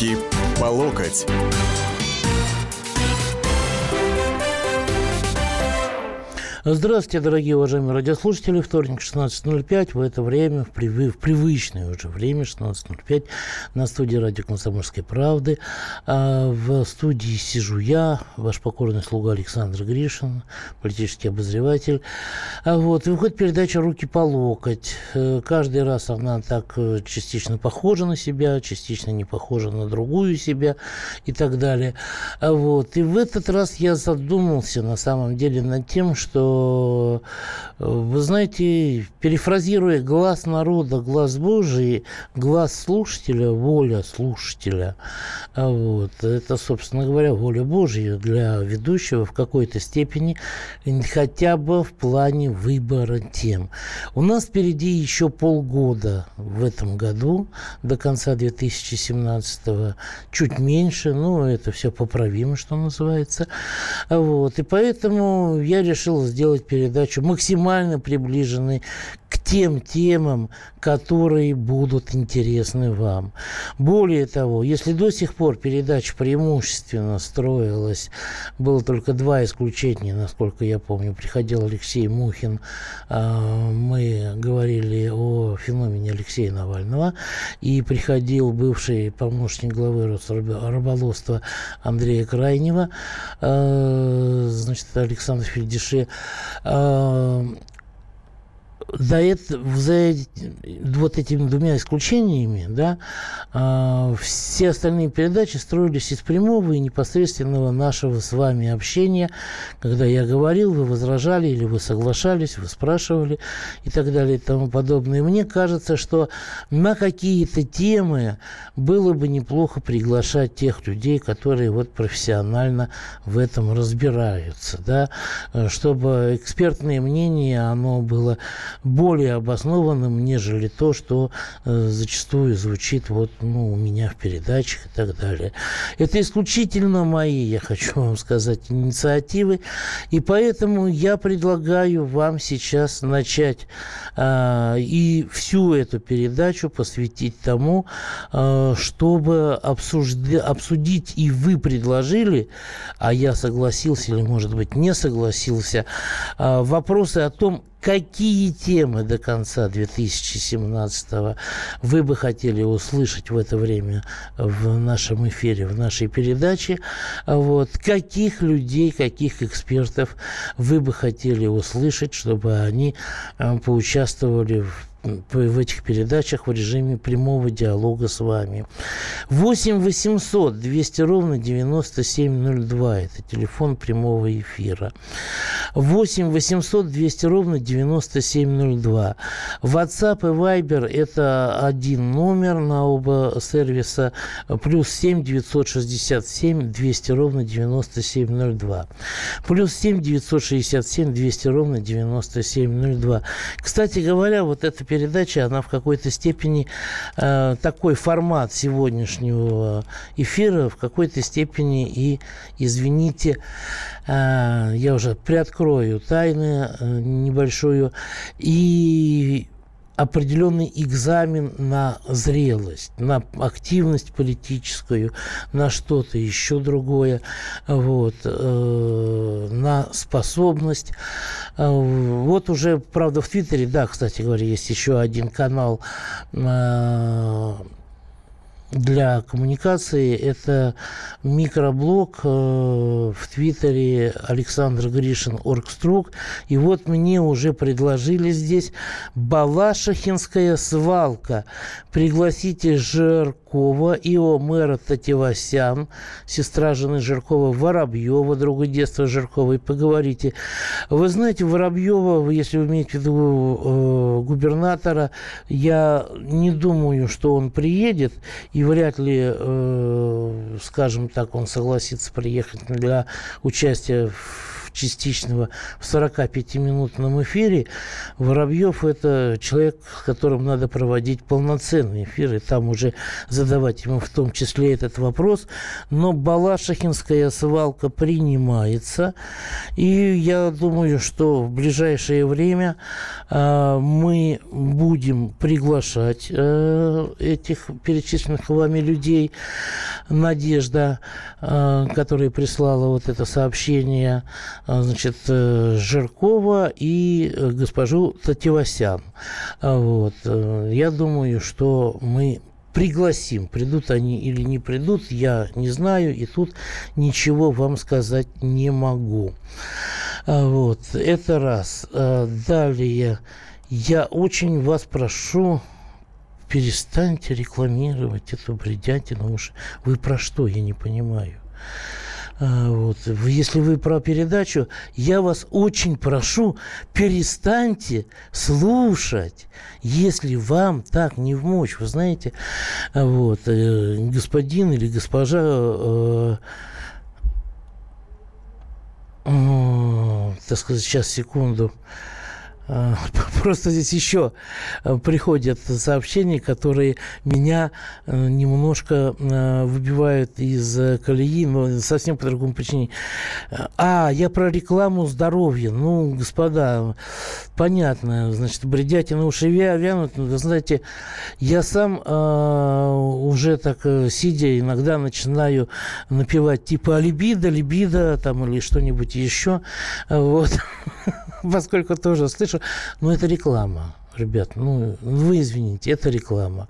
Руки по локоть. Здравствуйте, дорогие уважаемые радиослушатели. Вторник, 16.05. В это время, в, прив... в привычное уже время, 16.05, на студии радио «Комсомольской правды». А в студии сижу я, ваш покорный слуга Александр Гришин, политический обозреватель. А вот, и выходит передача «Руки по локоть». Э, каждый раз она так э, частично похожа на себя, частично не похожа на другую себя и так далее. А вот, и в этот раз я задумался на самом деле над тем, что Вы знаете, перефразируя глаз народа, глаз Божий, глаз слушателя, воля слушателя, а вот, это, собственно говоря, воля Божья для ведущего в какой-то степени, хотя бы в плане выбора тем. У нас впереди еще полгода в этом году, до конца 2017 чуть меньше, но это все поправимо, что называется. Вот, и поэтому я решил сделать сделать передачу максимально приближенной тем темам, которые будут интересны вам. Более того, если до сих пор передача преимущественно строилась, было только два исключения, насколько я помню, приходил Алексей Мухин, а, мы говорили о феномене Алексея Навального, и приходил бывший помощник главы Росрыболовства Андрея Крайнева, а, значит, Александр Фельдише, а, за, это, за вот этими двумя исключениями, да, э, все остальные передачи строились из прямого и непосредственного нашего с вами общения, когда я говорил, вы возражали или вы соглашались, вы спрашивали и так далее и тому подобное. мне кажется, что на какие-то темы было бы неплохо приглашать тех людей, которые вот профессионально в этом разбираются, да, чтобы экспертное мнение, оно было более обоснованным, нежели то, что э, зачастую звучит вот, ну, у меня в передачах и так далее. Это исключительно мои, я хочу вам сказать, инициативы, и поэтому я предлагаю вам сейчас начать э, и всю эту передачу посвятить тому, э, чтобы обсужд... обсудить и вы предложили, а я согласился или, может быть, не согласился, э, вопросы о том, какие темы до конца 2017 вы бы хотели услышать в это время в нашем эфире, в нашей передаче, вот, каких людей, каких экспертов вы бы хотели услышать, чтобы они э, поучаствовали в в этих передачах в режиме прямого диалога с вами. 8 800 200 ровно 9702. Это телефон прямого эфира. 8 800 200 ровно 9702. WhatsApp и Viber – это один номер на оба сервиса. Плюс 7 967 200 ровно 9702. Плюс 7 967 200 ровно 9702. Кстати говоря, вот это передача, она в какой-то степени э, такой формат сегодняшнего эфира, в какой-то степени и, извините, э, я уже приоткрою тайны э, небольшую, и определенный экзамен на зрелость, на активность политическую, на что-то еще другое, вот, э, на способность. Э, вот уже, правда, в Твиттере, да, кстати говоря, есть еще один канал э, для коммуникации. Это микроблог э, в Твиттере Александр Гришин Оргструк. И вот мне уже предложили здесь Балашихинская свалка. Пригласите Жиркова, Ио мэра Татевасян, сестра жены Жиркова, Воробьева, друга детства Жиркова, и поговорите. Вы знаете, Воробьева, если вы имеете в виду э, губернатора, я не думаю, что он приедет, и вряд ли, э, скажем так, он согласится приехать для участия в частичного в 45-минутном эфире. Воробьев – это человек, с которым надо проводить полноценный эфир, и там уже задавать ему в том числе этот вопрос. Но Балашихинская свалка принимается, и я думаю, что в ближайшее время э, мы будем приглашать э, этих перечисленных вами людей. Надежда, э, которая прислала вот это сообщение, значит, э, Жиркова и госпожу Тативасян. Вот. Я думаю, что мы пригласим. Придут они или не придут, я не знаю, и тут ничего вам сказать не могу. Вот, это раз. Далее, я очень вас прошу перестаньте рекламировать эту бредятину. Уж вы про что, я не понимаю. А, вот. Если вы про передачу, я вас очень прошу, перестаньте слушать, если вам так не в мочь. Вы знаете, вот, э, господин или госпожа э, э, так сказать, сейчас, секунду. А, просто здесь еще э, приходят сообщения, которые меня э, немножко э, выбивают из колеи, но совсем по другому причине. А, я про рекламу здоровья. Ну, господа, понятно, значит, бредятина уши вянут. Вы знаете, я сам э, уже так, сидя, иногда начинаю напевать типа либидо, либидо, там, или что-нибудь еще. Вот. Поскольку тоже слышу, ну, это реклама. Ребят, ну, вы извините, это реклама.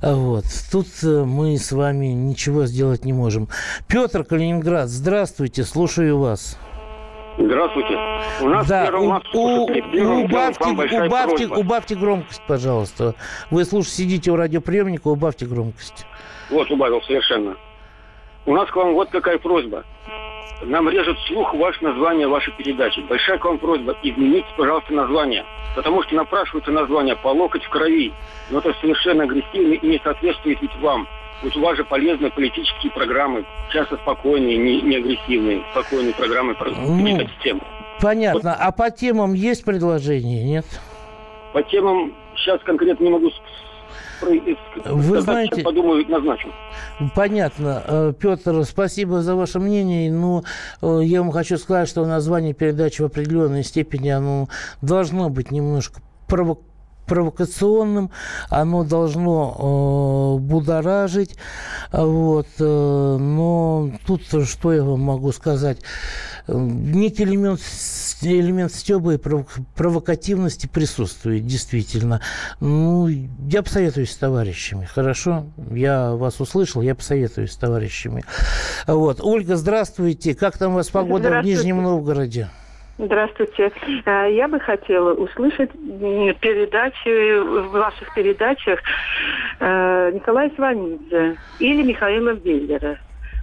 Вот. Тут э, мы с вами ничего сделать не можем. Петр Калининград, здравствуйте, слушаю вас. Здравствуйте. У нас да, у, у, убавьте, убавьте, убавьте громкость, пожалуйста. Вы слушайте, сидите у радиоприемника, убавьте громкость. Вот, убавил совершенно. У нас к вам вот какая просьба. Нам режет слух ваше название вашей передачи. Большая к вам просьба, измените, пожалуйста, название. Потому что напрашивается название «По локоть в крови». Но это совершенно агрессивно и не соответствует ведь вам. Ведь у вас же полезные политические программы, часто спокойные, не, не агрессивные, спокойные программы про ну, тему. Понятно. Вот. А по темам есть предложение, нет? По темам сейчас конкретно не могу вы знаете, подумаю, назначу. Понятно. Э, Петр, спасибо за ваше мнение. Но ну, э, я вам хочу сказать, что название передачи в определенной степени оно должно быть немножко провокационным провокационным, оно должно э, будоражить, вот, э, но тут что я вам могу сказать, некий элемент элемент стеба и провокативности присутствует, действительно. Ну, я посоветуюсь с товарищами, хорошо? Я вас услышал, я посоветуюсь с товарищами. Вот. Ольга, здравствуйте. Как там у вас погода в Нижнем Новгороде? Здравствуйте. Э, я бы хотела услышать передачи, в ваших передачах э, Николая Сванидзе или Михаила Веллера.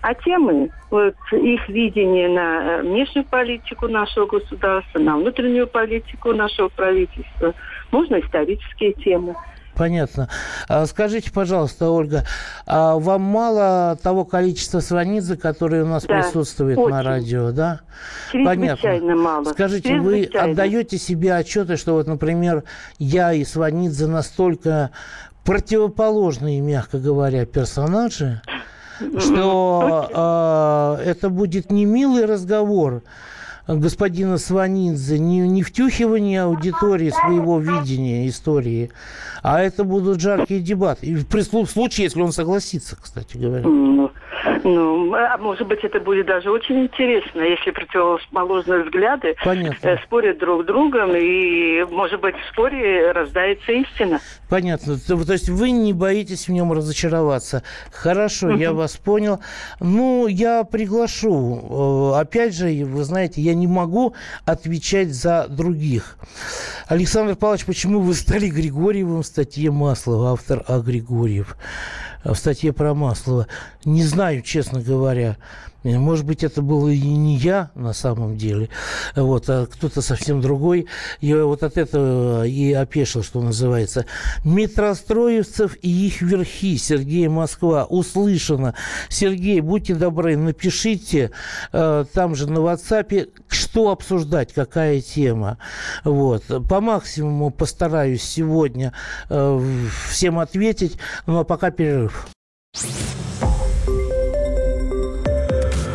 А темы, вот их видение на э, внешнюю политику нашего государства, на внутреннюю политику нашего правительства, можно исторические темы. Понятно. А скажите, пожалуйста, Ольга, а вам мало того количества Сванидзе, которые у нас да, присутствует очень. на радио, да? Понятно. мало. Скажите, вы отдаете себе отчеты, что вот, например, я и Сванидзе настолько противоположные, мягко говоря, персонажи, что э, это будет не милый разговор, господина Сванидзе не, не втюхивание аудитории своего видения истории, а это будут жаркие дебаты. И при случае, если он согласится, кстати говоря. Ну, ну, а может быть, это будет даже очень интересно, если противоположные взгляды Понятно. Э, спорят друг с другом, и, может быть, в споре рождается истина. Понятно. То, то есть вы не боитесь в нем разочароваться. Хорошо, я вас понял. Ну, я приглашу. Э, опять же, вы знаете, я не могу отвечать за других. Александр Павлович, почему вы стали Григорьевым в статье Маслова, автор А. Григорьев? В статье про Маслова. Не знаю, честно говоря. Может быть, это был и не я на самом деле, вот, а кто-то совсем другой. Я вот от этого и опешил, что называется. Метростроевцев и их верхи. Сергей Москва. Услышано. Сергей, будьте добры, напишите э, там же на WhatsApp, что обсуждать, какая тема. Вот. По максимуму постараюсь сегодня э, всем ответить, но пока перерыв.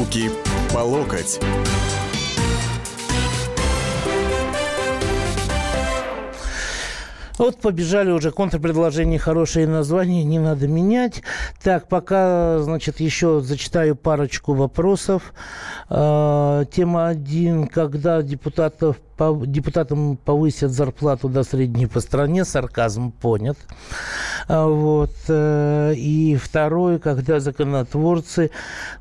Руки по локоть. Вот побежали уже контрпредложения, хорошие названия, не надо менять. Так, пока, значит, еще зачитаю парочку вопросов. А, тема один. Когда депутатов депутатам повысят зарплату до средней по стране, сарказм понят. А, вот. Э, и второе, когда законотворцы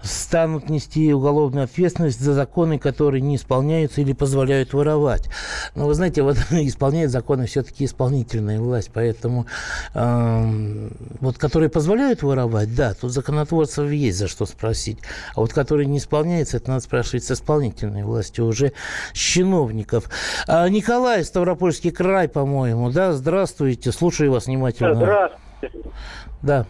станут нести уголовную ответственность за законы, которые не исполняются или позволяют воровать. Но вы знаете, вот исполняет законы все-таки исполнительная власть, поэтому э, вот которые позволяют воровать, да, тут законотворцев есть за что спросить. А вот которые не исполняются, это надо спрашивать с исполнительной властью уже с чиновников. А, Николай, Ставропольский край, по-моему, да? Здравствуйте, слушаю вас внимательно. Здравствуйте. Да.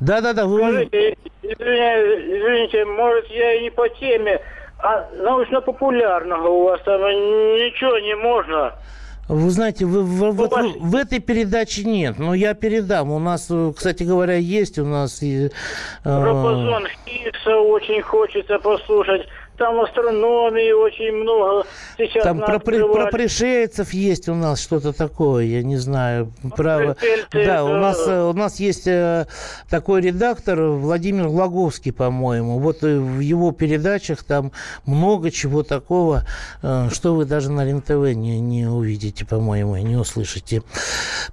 Да-да-да, вы... Скажите, извините, извините, может, я и не по теме, а научно-популярного у вас там ничего не можно? Вы знаете, вы, вы, вот в, в этой передаче нет, но я передам. У нас, кстати говоря, есть у нас... Э, Робозон Хиггса очень хочется послушать там астрономии очень много сейчас Там про, про пришельцев есть у нас что-то такое, я не знаю. Про... Да, да, у нас, э, у нас есть э, такой редактор Владимир Лаговский, по-моему. Вот э, в его передачах там много чего такого, что вы даже на РЕН-ТВ не, не увидите, по-моему, и не услышите.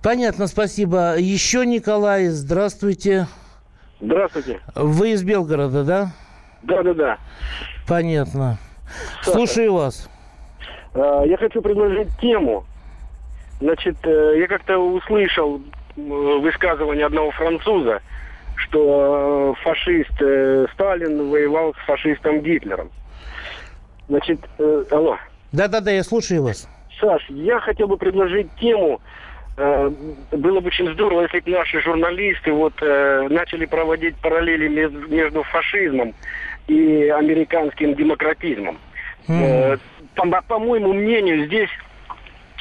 Понятно, спасибо. Еще Николай, здравствуйте. Здравствуйте. Вы из Белгорода, да? Да, да, да. Понятно. Саша, Слушаю вас. А, я хочу предложить тему. Значит, э, я как-то услышал высказывание одного француза, что э, фашист э, Сталин воевал с фашистом Гитлером. Значит, алло. Да-да-да, я слушаю вас. Саш, я хотел бы предложить тему. Было бы очень здорово, если бы наши журналисты вот начали проводить параллели между фашизмом и американским демократизмом. Mm. По, по моему мнению, здесь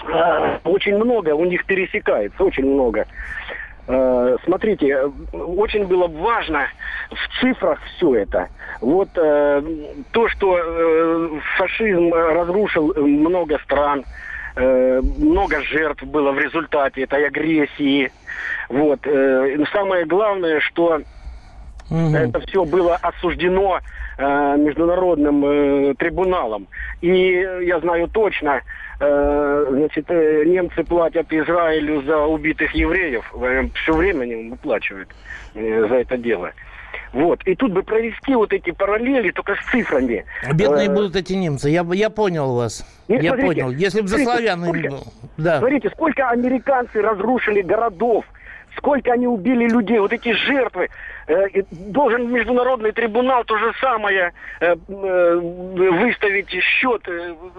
э, очень много, у них пересекается, очень много. Э, смотрите, очень было важно в цифрах все это. Вот то, что фашизм разрушил много стран, много жертв было в результате этой агрессии. Вот. Самое главное, что Угу. Это все было осуждено э, международным э, трибуналом. И я знаю точно, э, значит, э, немцы платят Израилю за убитых евреев. Э, все время они выплачивают э, за это дело. Вот. И тут бы провести вот эти параллели только с цифрами. Бедные э, будут эти немцы. Я, я понял вас. Нет, я смотрите, понял. Если бы за славян... Сколько, да. Смотрите, сколько американцы разрушили городов, сколько они убили людей, вот эти жертвы. Э, должен международный трибунал то же самое э, э, выставить счет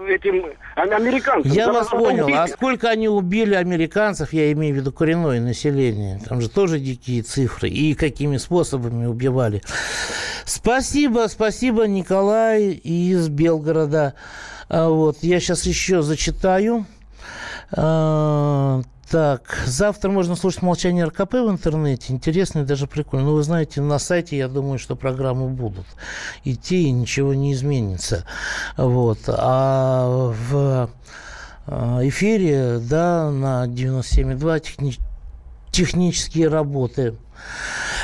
этим американцам. Я вас понял. А сколько они убили американцев, я имею в виду коренное население? Там же тоже дикие цифры. И какими способами убивали. Спасибо, спасибо, Николай из Белгорода. А вот, я сейчас еще зачитаю. Так, завтра можно слушать «Молчание РКП» в интернете. Интересно и даже прикольно. Но ну, вы знаете, на сайте, я думаю, что программы будут идти, и ничего не изменится. Вот. А в а, эфире, да, на 97,2 техни- технические работы.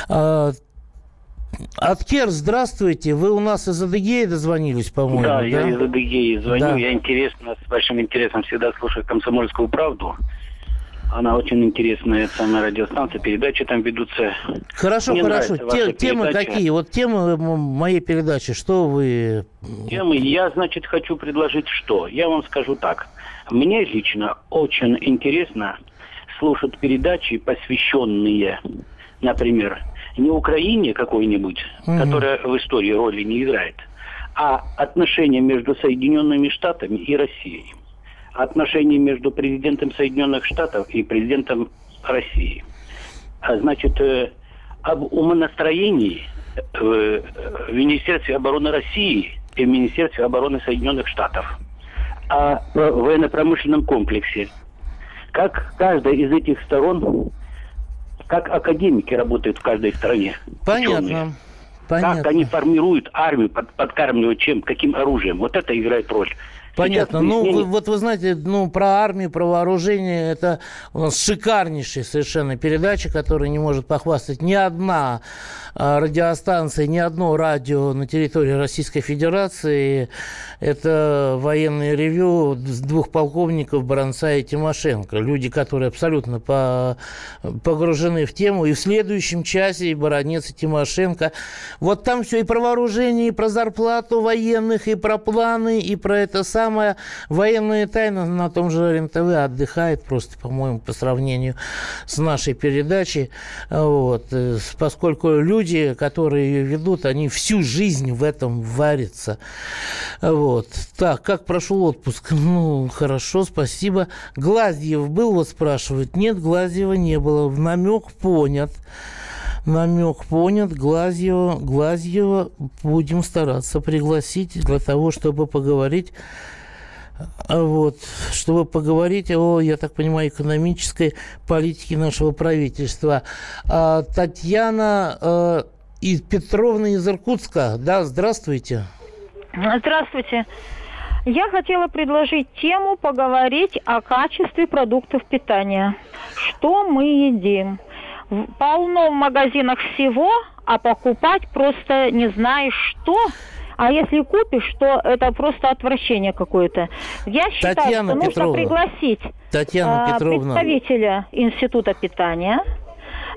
А, Аткер, здравствуйте. Вы у нас из Адыгеи дозвонились, по-моему, да? Да, я из Адыгеи звоню. Да. Я интересно, с большим интересом всегда слушаю «Комсомольскую правду». Она очень интересная, самая радиостанция, передачи там ведутся. Хорошо, Мне хорошо. Те, темы передача. какие? Вот темы моей передачи, что вы... Темы, я, значит, хочу предложить что? Я вам скажу так. Мне лично очень интересно слушать передачи, посвященные, например, не Украине какой-нибудь, угу. которая в истории роли не играет, а отношения между Соединенными Штатами и Россией. Отношения между президентом Соединенных Штатов и президентом России. А значит, э, об умонастроении в Министерстве обороны России и в Министерстве обороны Соединенных Штатов. О военно-промышленном комплексе. Как каждая из этих сторон как академики работают в каждой стране. Понятно. Ученые. Понятно. Как они формируют армию, под, подкармливают чем, каким оружием. Вот это играет роль. Понятно. Ну, вы, вот вы знаете, ну, про армию, про вооружение, это у нас шикарнейшая совершенно передача, которая не может похвастать ни одна а, радиостанция, ни одно радио на территории Российской Федерации. Это военное ревю двух полковников Баранца и Тимошенко. Люди, которые абсолютно по, погружены в тему. И в следующем часе и Баранец, и Тимошенко. Вот там все и про вооружение, и про зарплату военных, и про планы, и про это самое самая военная тайна на том же РЕН-ТВ отдыхает просто, по-моему, по сравнению с нашей передачей. Вот. Э, поскольку люди, которые ее ведут, они всю жизнь в этом варятся. Вот. Так, как прошел отпуск? Ну, хорошо, спасибо. Глазьев был, вот спрашивают. Нет, Глазьева не было. В намек понят намек понят. Глазьева, Глазьева будем стараться пригласить для того, чтобы поговорить а вот, чтобы поговорить о, я так понимаю, экономической политике нашего правительства. А, Татьяна э, из Петровна из Иркутска. Да, здравствуйте. Здравствуйте. Я хотела предложить тему поговорить о качестве продуктов питания. Что мы едим? Полно в магазинах всего, а покупать просто не знаешь что – а если купишь, то это просто отвращение какое-то. Я считаю, Татьяна что нужно Петровна. пригласить Татьяна а, Петровна. представителя Института питания,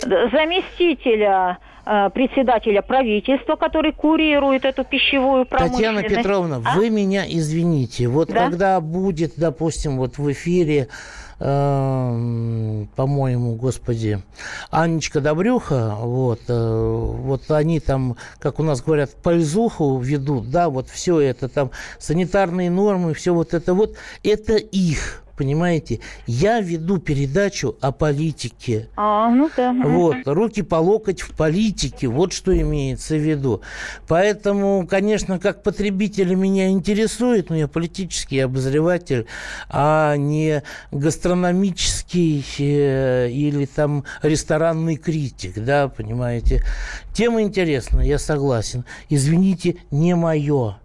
заместителя а, председателя правительства, который курирует эту пищевую промышленность. Татьяна Петровна, а? вы меня извините. Вот да? когда будет, допустим, вот в эфире Эм, по-моему, господи, Анечка Добрюха, вот, э, вот они там, как у нас говорят, пользуху ведут, да, вот все это там, санитарные нормы, все вот это вот, это их понимаете? Я веду передачу о политике. А, ну да. Вот, руки по локоть в политике, вот что имеется в виду. Поэтому, конечно, как потребитель меня интересует, но я политический обозреватель, а не гастрономический э, или там ресторанный критик, да, понимаете? Тема интересная, я согласен. Извините, не мое.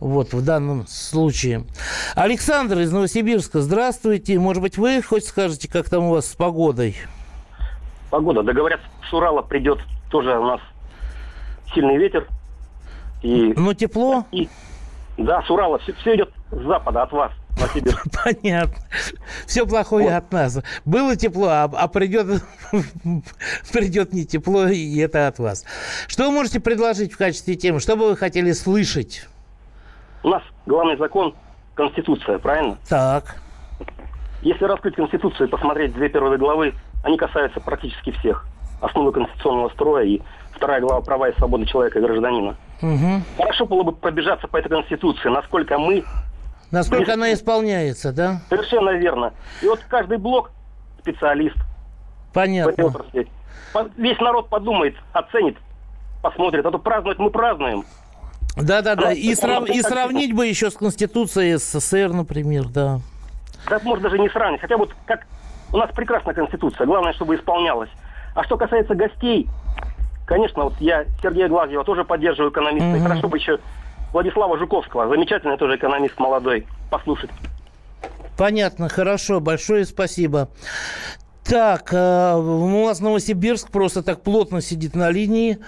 Вот в данном случае. Александр из Новосибирска, здравствуйте. Может быть, вы хоть скажете, как там у вас с погодой? Погода. Да говорят, с Урала придет тоже у нас сильный ветер. И, Но тепло? И, да, с Урала. Все, все идет с запада, от вас. Понятно. Все плохое вот. от нас. Было тепло, а, а придет, придет не тепло, и это от вас. Что вы можете предложить в качестве темы? Что бы вы хотели слышать? У нас главный закон – Конституция, правильно? Так. Если раскрыть Конституцию и посмотреть две первые главы, они касаются практически всех. Основы конституционного строя и вторая глава «Права и свободы человека и гражданина». Угу. Хорошо было бы пробежаться по этой Конституции, насколько мы... Насколько близки. она исполняется, да? Совершенно верно. И вот каждый блок – специалист. Понятно. В этой отрасли. Весь народ подумает, оценит, посмотрит. А то праздновать мы празднуем. Да-да-да, и, срав... и сравнить бы еще с Конституцией СССР, например, да. Да, может даже не сравнить, хотя вот как у нас прекрасная Конституция, главное, чтобы исполнялась. А что касается гостей, конечно, вот я Сергея Глазьева тоже поддерживаю экономиста, угу. и хорошо бы еще Владислава Жуковского, замечательный тоже экономист молодой, послушать. Понятно, хорошо, большое спасибо. Так, э, у нас Новосибирск просто так плотно сидит на линии.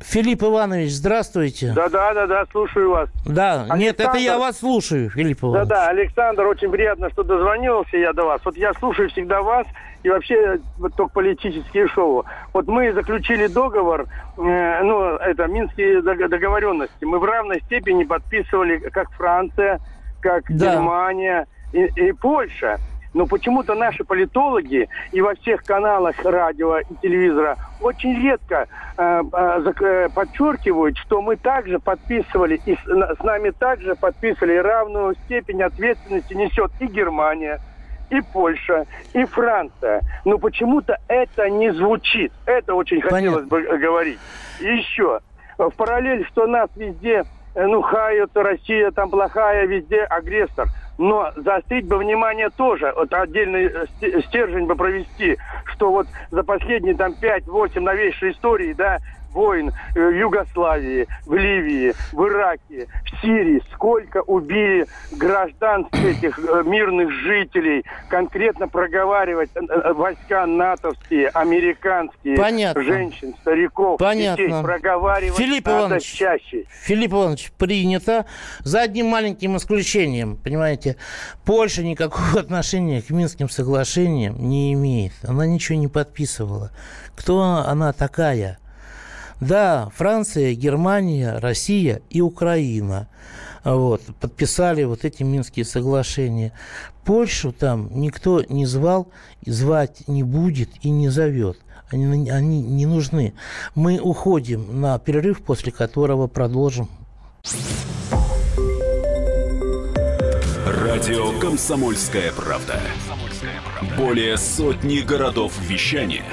Филипп Иванович, здравствуйте. Да, да, да, да, слушаю вас. Да, Александр... нет, это я вас слушаю, Филипп Иванович. Да, да, Александр, очень приятно, что дозвонился я до вас. Вот я слушаю всегда вас и вообще вот, только политические шоу. Вот мы заключили договор, э, ну, это минские договоренности. Мы в равной степени подписывали как Франция, как да. Германия и, и Польша. Но почему-то наши политологи и во всех каналах радио и телевизора очень редко э, э, подчеркивают, что мы также подписывали, и с, с нами также подписывали равную степень ответственности несет и Германия, и Польша, и Франция. Но почему-то это не звучит. Это очень Понятно. хотелось бы говорить. И еще, в параллель, что нас везде Э, ну, хают, Россия там плохая, везде агрессор. Но заострить бы внимание тоже, вот отдельный э, стержень бы провести, что вот за последние там 5-8 новейшей истории, да, войн э, в Югославии, в Ливии, в Ираке, в Сирии, сколько убили граждан этих э, мирных жителей, конкретно проговаривать э, войска натовские, американские, Понятно. женщин, стариков, Понятно. детей, проговаривать Филипп надо Иванович, чаще. Филипп Иванович, принято. За одним маленьким исключением, понимаете, Польша никакого отношения к Минским соглашениям не имеет. Она ничего не подписывала. Кто она такая? Да, Франция, Германия, Россия и Украина вот, подписали вот эти Минские соглашения. Польшу там никто не звал, звать не будет и не зовет. Они, они не нужны. Мы уходим на перерыв, после которого продолжим. Радио «Комсомольская правда». Более сотни городов вещания –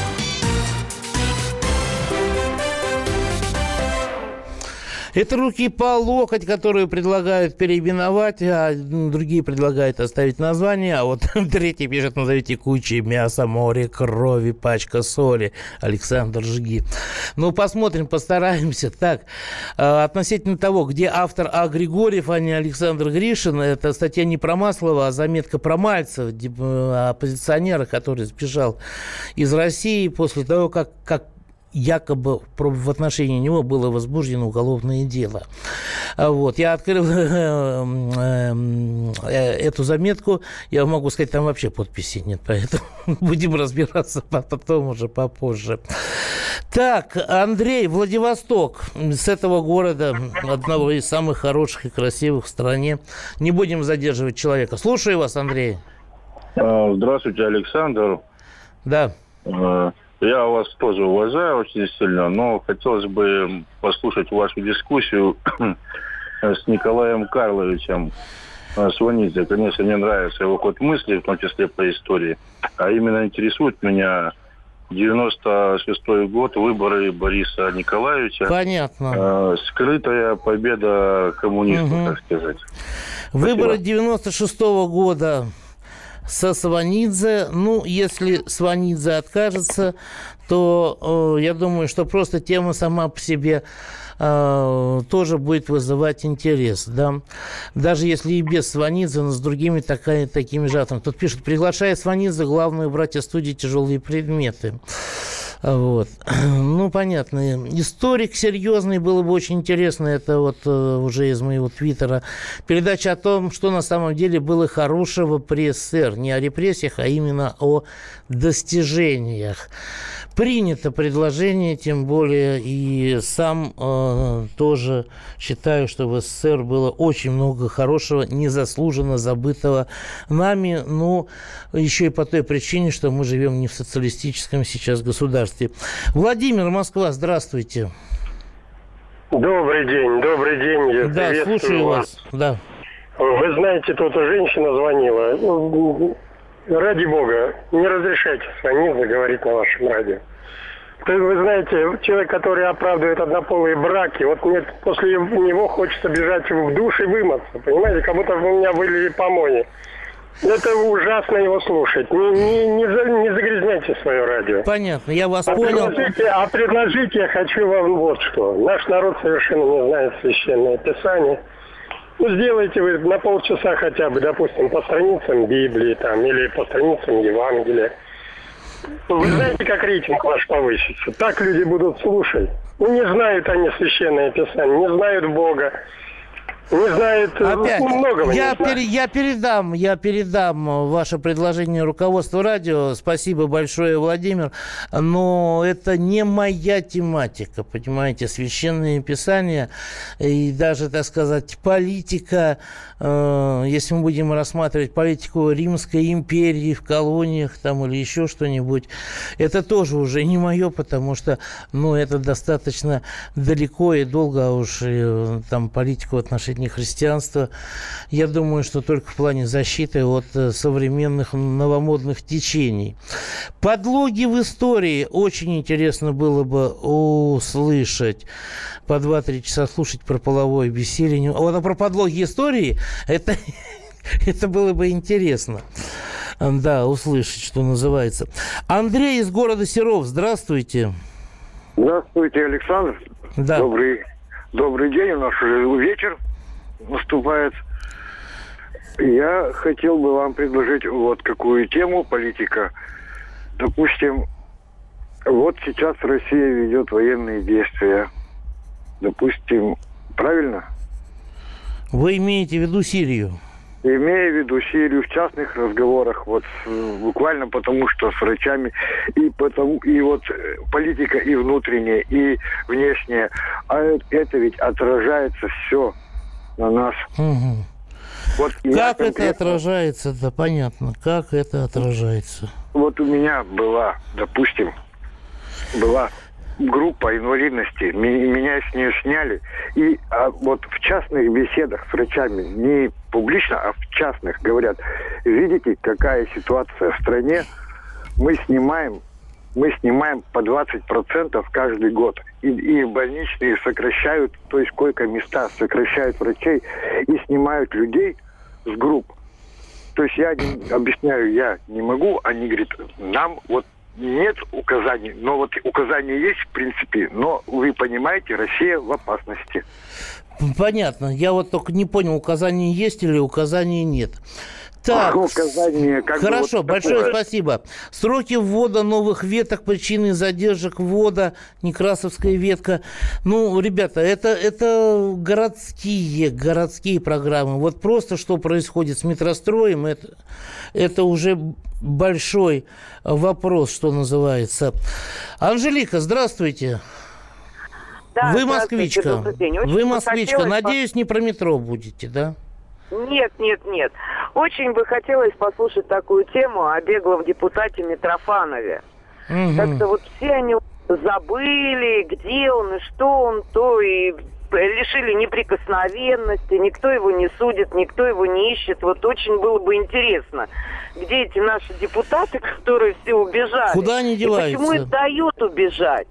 Это руки по локоть, которые предлагают переименовать, а другие предлагают оставить название, а вот третий пишет, назовите кучей мяса, море, крови, пачка соли. Александр Жги. Ну, посмотрим, постараемся. Так, а, относительно того, где автор А. Григорьев, а не Александр Гришин, это статья не про Маслова, а заметка про Мальцева, оппозиционера, который сбежал из России после того, как, как якобы в отношении него было возбуждено уголовное дело. А вот. Я открыл э, э, эту заметку, я могу сказать, там вообще подписи нет, поэтому будем разбираться потом уже попозже. Так, Андрей, Владивосток. С этого города, одного из самых хороших и красивых в стране. Не будем задерживать человека. Слушаю вас, Андрей. А, здравствуйте, Александр. Да. Я вас тоже уважаю очень сильно, но хотелось бы послушать вашу дискуссию с Николаем Карловичем Сванидзе. Конечно, мне нравится его ход мысли, в том числе по истории. А именно интересует меня 96-й год, выборы Бориса Николаевича. Понятно. Э, скрытая победа коммунистов, угу. так сказать. Выборы 96-го года со Сванидзе. Ну, если Сванидзе откажется, то э, я думаю, что просто тема сама по себе э, тоже будет вызывать интерес. Да? Даже если и без Сванидзе, но с другими такая, такими же авторами. Тут пишут, приглашая Сванидзе, главную братья студии «Тяжелые предметы». Вот. Ну, понятно. Историк серьезный, было бы очень интересно, это вот э, уже из моего твиттера, передача о том, что на самом деле было хорошего при СССР. Не о репрессиях, а именно о достижениях принято предложение, тем более и сам э, тоже считаю, что в СССР было очень много хорошего, незаслуженно забытого нами, но еще и по той причине, что мы живем не в социалистическом сейчас государстве. Владимир, Москва, здравствуйте. Добрый день, добрый день. Я да, слушаю вас. вас. Да. Вы знаете, тут женщина звонила ради бога, не разрешайте звонить, заговорить на вашем радио. вы знаете, человек, который оправдывает однополые браки, вот мне после него хочется бежать в душ и вымыться, понимаете, как будто у меня были помои. Это ужасно его слушать. Не, не, не, за, не загрязняйте свое радио. Понятно, я вас а понял. Предложите, а предложить я хочу вам вот что. Наш народ совершенно не знает священное писание. Ну, сделайте вы на полчаса хотя бы, допустим, по страницам Библии там, или по страницам Евангелия. Вы знаете, как рейтинг ваш повысится? Так люди будут слушать. Ну, не знают они священное писание, не знают Бога не знает э, Опять, многого. Я, пер, я передам, я передам ваше предложение руководству радио. Спасибо большое, Владимир. Но это не моя тематика, понимаете, священные писания и даже, так сказать, политика, э, если мы будем рассматривать политику Римской империи в колониях там или еще что-нибудь, это тоже уже не мое, потому что, ну, это достаточно далеко и долго, а уж э, там политику в древнее христианство. Я думаю, что только в плане защиты от э, современных новомодных течений. Подлоги в истории очень интересно было бы услышать. По 2-3 часа слушать про половое бессилие. Вот а про подлоги истории, это, это было бы интересно. Да, услышать, что называется. Андрей из города Серов, здравствуйте. Здравствуйте, Александр. Да. Добрый, добрый день, у нас уже вечер наступает. Я хотел бы вам предложить вот какую тему политика. Допустим, вот сейчас Россия ведет военные действия. Допустим, правильно? Вы имеете в виду Сирию? Имея в виду Сирию в частных разговорах, вот буквально потому, что с врачами, и потому, и вот э, политика и внутренняя, и внешняя, а это ведь отражается все на нас. Угу. Вот как конкретно... это отражается, да понятно, как это отражается? Вот у меня была, допустим, была группа инвалидности, меня с нее сняли, и а, вот в частных беседах с врачами, не публично, а в частных, говорят, видите, какая ситуация в стране, мы снимаем мы снимаем по 20% каждый год. И, и больничные сокращают, то есть койко-места сокращают врачей и снимают людей с групп. То есть я не, объясняю, я не могу, они говорят, нам вот нет указаний, но вот указания есть в принципе, но вы понимаете, Россия в опасности. Понятно. Я вот только не понял, указания есть или указаний нет. Так, указание, как хорошо, вот большое такое. спасибо. Сроки ввода новых веток, причины задержек ввода, Некрасовская ветка. Ну, ребята, это, это городские, городские программы. Вот просто что происходит с метростроем, это, это уже большой вопрос, что называется. Анжелика, здравствуйте. Да, Вы москвичка. Вы москвичка. Надеюсь, не про метро будете, да? Нет, нет, нет. Очень бы хотелось послушать такую тему о беглом депутате Митрофанове. Угу. Как-то вот все они забыли, где он и что он, то и лишили неприкосновенности, никто его не судит, никто его не ищет. Вот очень было бы интересно, где эти наши депутаты, которые все убежали. Куда они деваются? И почему их дают убежать?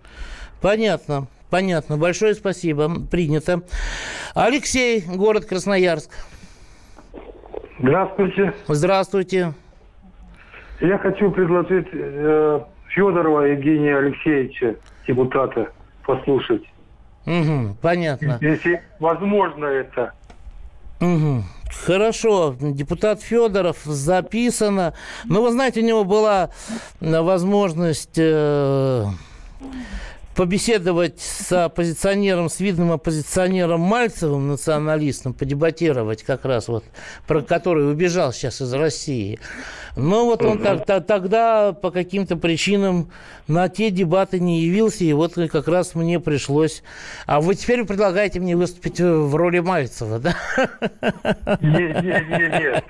Понятно. Понятно. Большое спасибо. Принято. Алексей, город Красноярск. Здравствуйте. Здравствуйте. Я хочу предложить э, Федорова Евгения Алексеевича, депутата, послушать. Угу, понятно. Если возможно это. Угу. Хорошо, депутат Федоров записано. Но вы знаете, у него была возможность э, побеседовать с оппозиционером, с видным оппозиционером Мальцевым, националистом, подебатировать как раз вот, про который убежал сейчас из России. Но вот он так, так, тогда по каким-то причинам на те дебаты не явился, и вот как раз мне пришлось... А вы теперь предлагаете мне выступить в роли Мальцева, да? Нет, нет, нет, нет.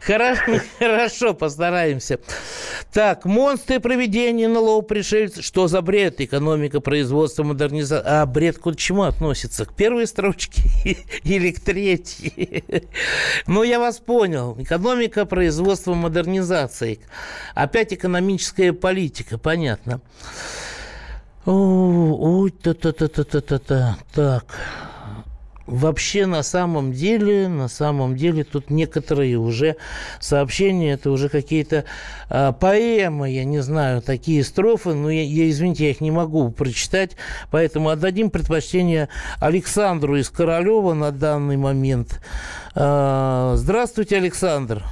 Хорошо, хорошо, постараемся. Так, монстры проведения налог пришельцев. Что за бред? Экономика, производство, модернизация. А бред к чему относится? К первой строчке или к третьей? Ну, я вас понял. Экономика, производство, модернизация. Опять экономическая политика, понятно. Ой, та-та-та-та-та-та. Так. Вообще, на самом деле, на самом деле, тут некоторые уже сообщения, это уже какие-то э, поэмы, я не знаю, такие строфы, но я, я, извините, я их не могу прочитать, поэтому отдадим предпочтение Александру из Королева на данный момент. Э, здравствуйте, Александр.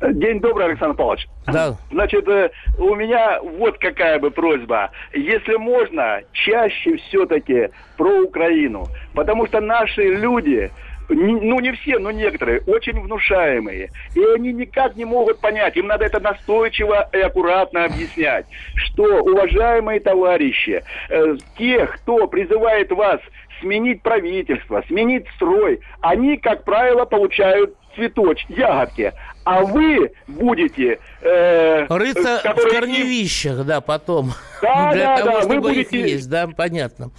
День добрый, Александр Павлович. Да. Значит, э, у меня вот какая бы просьба. Если можно, чаще все-таки про Украину. Потому что наши люди, ну не все, но некоторые, очень внушаемые. И они никак не могут понять, им надо это настойчиво и аккуратно объяснять, что, уважаемые товарищи, э, те, кто призывает вас сменить правительство, сменить строй, они, как правило, получают цветоч, ягодки а вы будете... Э, Рыться в корневищах, да, потом. Да, Для да, того, да. чтобы вы будете... их есть, да, понятно.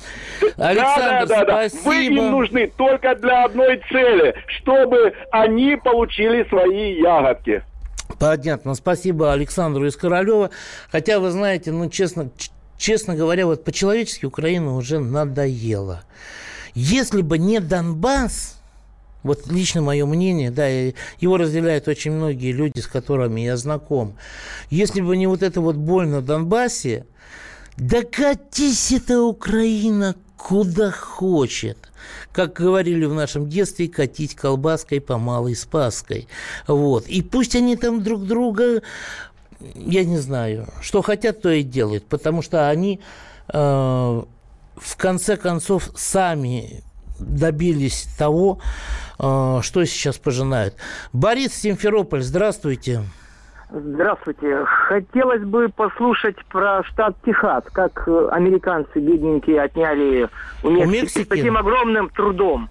Александр, да, да, да, спасибо. Вы им нужны только для одной цели, чтобы они получили свои ягодки. Понятно. Спасибо Александру из Королева. Хотя, вы знаете, ну, честно, честно говоря, вот по-человечески Украина уже надоела. Если бы не Донбасс, вот лично мое мнение, да, его разделяют очень многие люди, с которыми я знаком. Если бы не вот это вот боль на Донбассе, да катись эта Украина куда хочет. Как говорили в нашем детстве, катить колбаской по малой спаской. Вот. И пусть они там друг друга, я не знаю, что хотят, то и делают, потому что они э, в конце концов сами добились того, э, что сейчас пожинают. Борис Симферополь, здравствуйте. Здравствуйте. Хотелось бы послушать про штат Техас, как американцы бедненькие отняли у Мексики, у Мексики? с таким огромным трудом.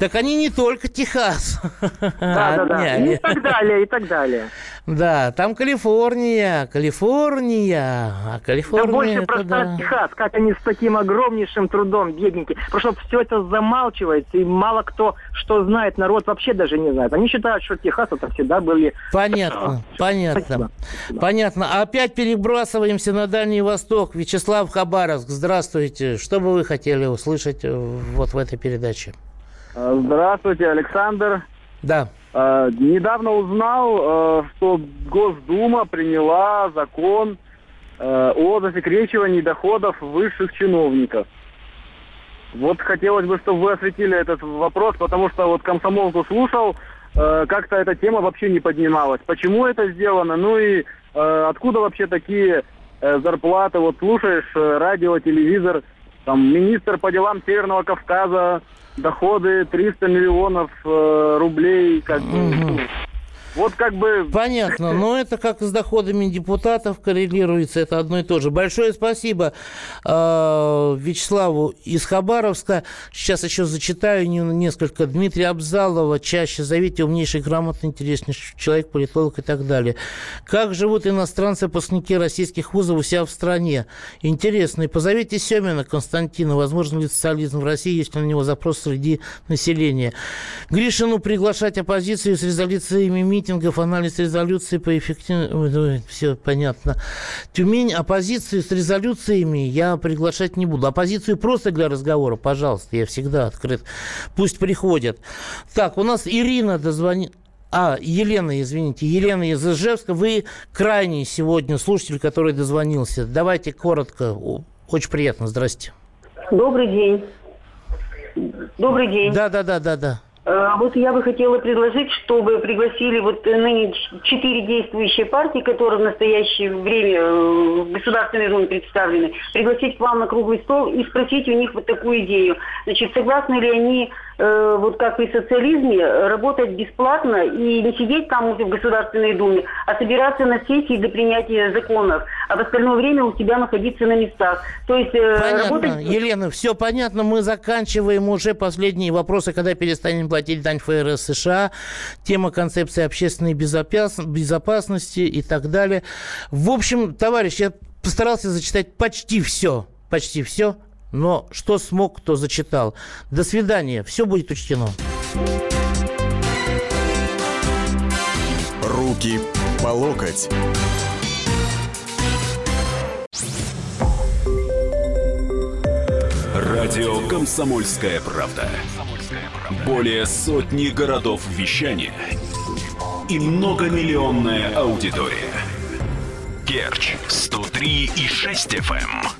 Так они не только Техас. Да, да, да. И так далее, и так далее. Да, там Калифорния, Калифорния, а Калифорния... Да больше про да. Техас, как они с таким огромнейшим трудом, бедненькие. Что все это замалчивается, и мало кто что знает, народ вообще даже не знает. Они считают, что Техас это всегда были... Понятно, понятно. Спасибо. Понятно. Опять перебрасываемся на Дальний Восток. Вячеслав Хабаровск, здравствуйте. Что бы вы хотели услышать вот в этой передаче? Э, здравствуйте, Александр. Да. Э, недавно узнал, э, что Госдума приняла закон э, о засекречивании доходов высших чиновников. Вот хотелось бы, чтобы вы осветили этот вопрос, потому что вот комсомолку слушал, э, как-то эта тема вообще не поднималась. Почему это сделано? Ну и э, откуда вообще такие э, зарплаты? Вот слушаешь э, радио, телевизор, там министр по делам Северного Кавказа доходы 300 миллионов э, рублей, как бы, вот как бы... Понятно, но это как с доходами депутатов коррелируется, это одно и то же. Большое спасибо э, Вячеславу из Хабаровска. Сейчас еще зачитаю несколько. Дмитрия Абзалова, чаще зовите, умнейший, грамотный, интереснейший человек, политолог и так далее. Как живут иностранцы, выпускники российских вузов у себя в стране? Интересно. И позовите Семина Константина, возможно ли социализм в России, если на него запрос среди населения. Гришину приглашать оппозицию с резолюциями митингов, анализ резолюции по эффективности, все понятно. Тюмень, оппозицию с резолюциями я приглашать не буду. Оппозицию просто для разговора, пожалуйста, я всегда открыт. Пусть приходят. Так, у нас Ирина дозвонит. А, Елена, извините, Елена из Ижевска. Вы крайний сегодня слушатель, который дозвонился. Давайте коротко. Очень приятно. Здрасте. Добрый день. Добрый день. Да, да, да, да, да. Э, вот я бы хотела предложить, чтобы пригласили вот ныне четыре действующие партии, которые в настоящее время э, в Государственной Думе представлены, пригласить к вам на круглый стол и спросить у них вот такую идею. Значит, согласны ли они э, вот как при социализме, работать бесплатно и не сидеть там в Государственной Думе, а собираться на сессии для принятия законов, а в остальное время у тебя находиться на местах. То есть э, понятно. работать... Елена, все понятно, мы заканчиваем уже последние вопросы, когда перестанем платить дань ФРС США, тема концепции общественной безопасности и так далее. В общем, товарищ, я постарался зачитать почти все, почти все но что смог, то зачитал. До свидания. Все будет учтено. Руки по локоть. Радио «Комсомольская правда». Более сотни городов вещания и многомиллионная аудитория. Керчь 103 и 6 FM.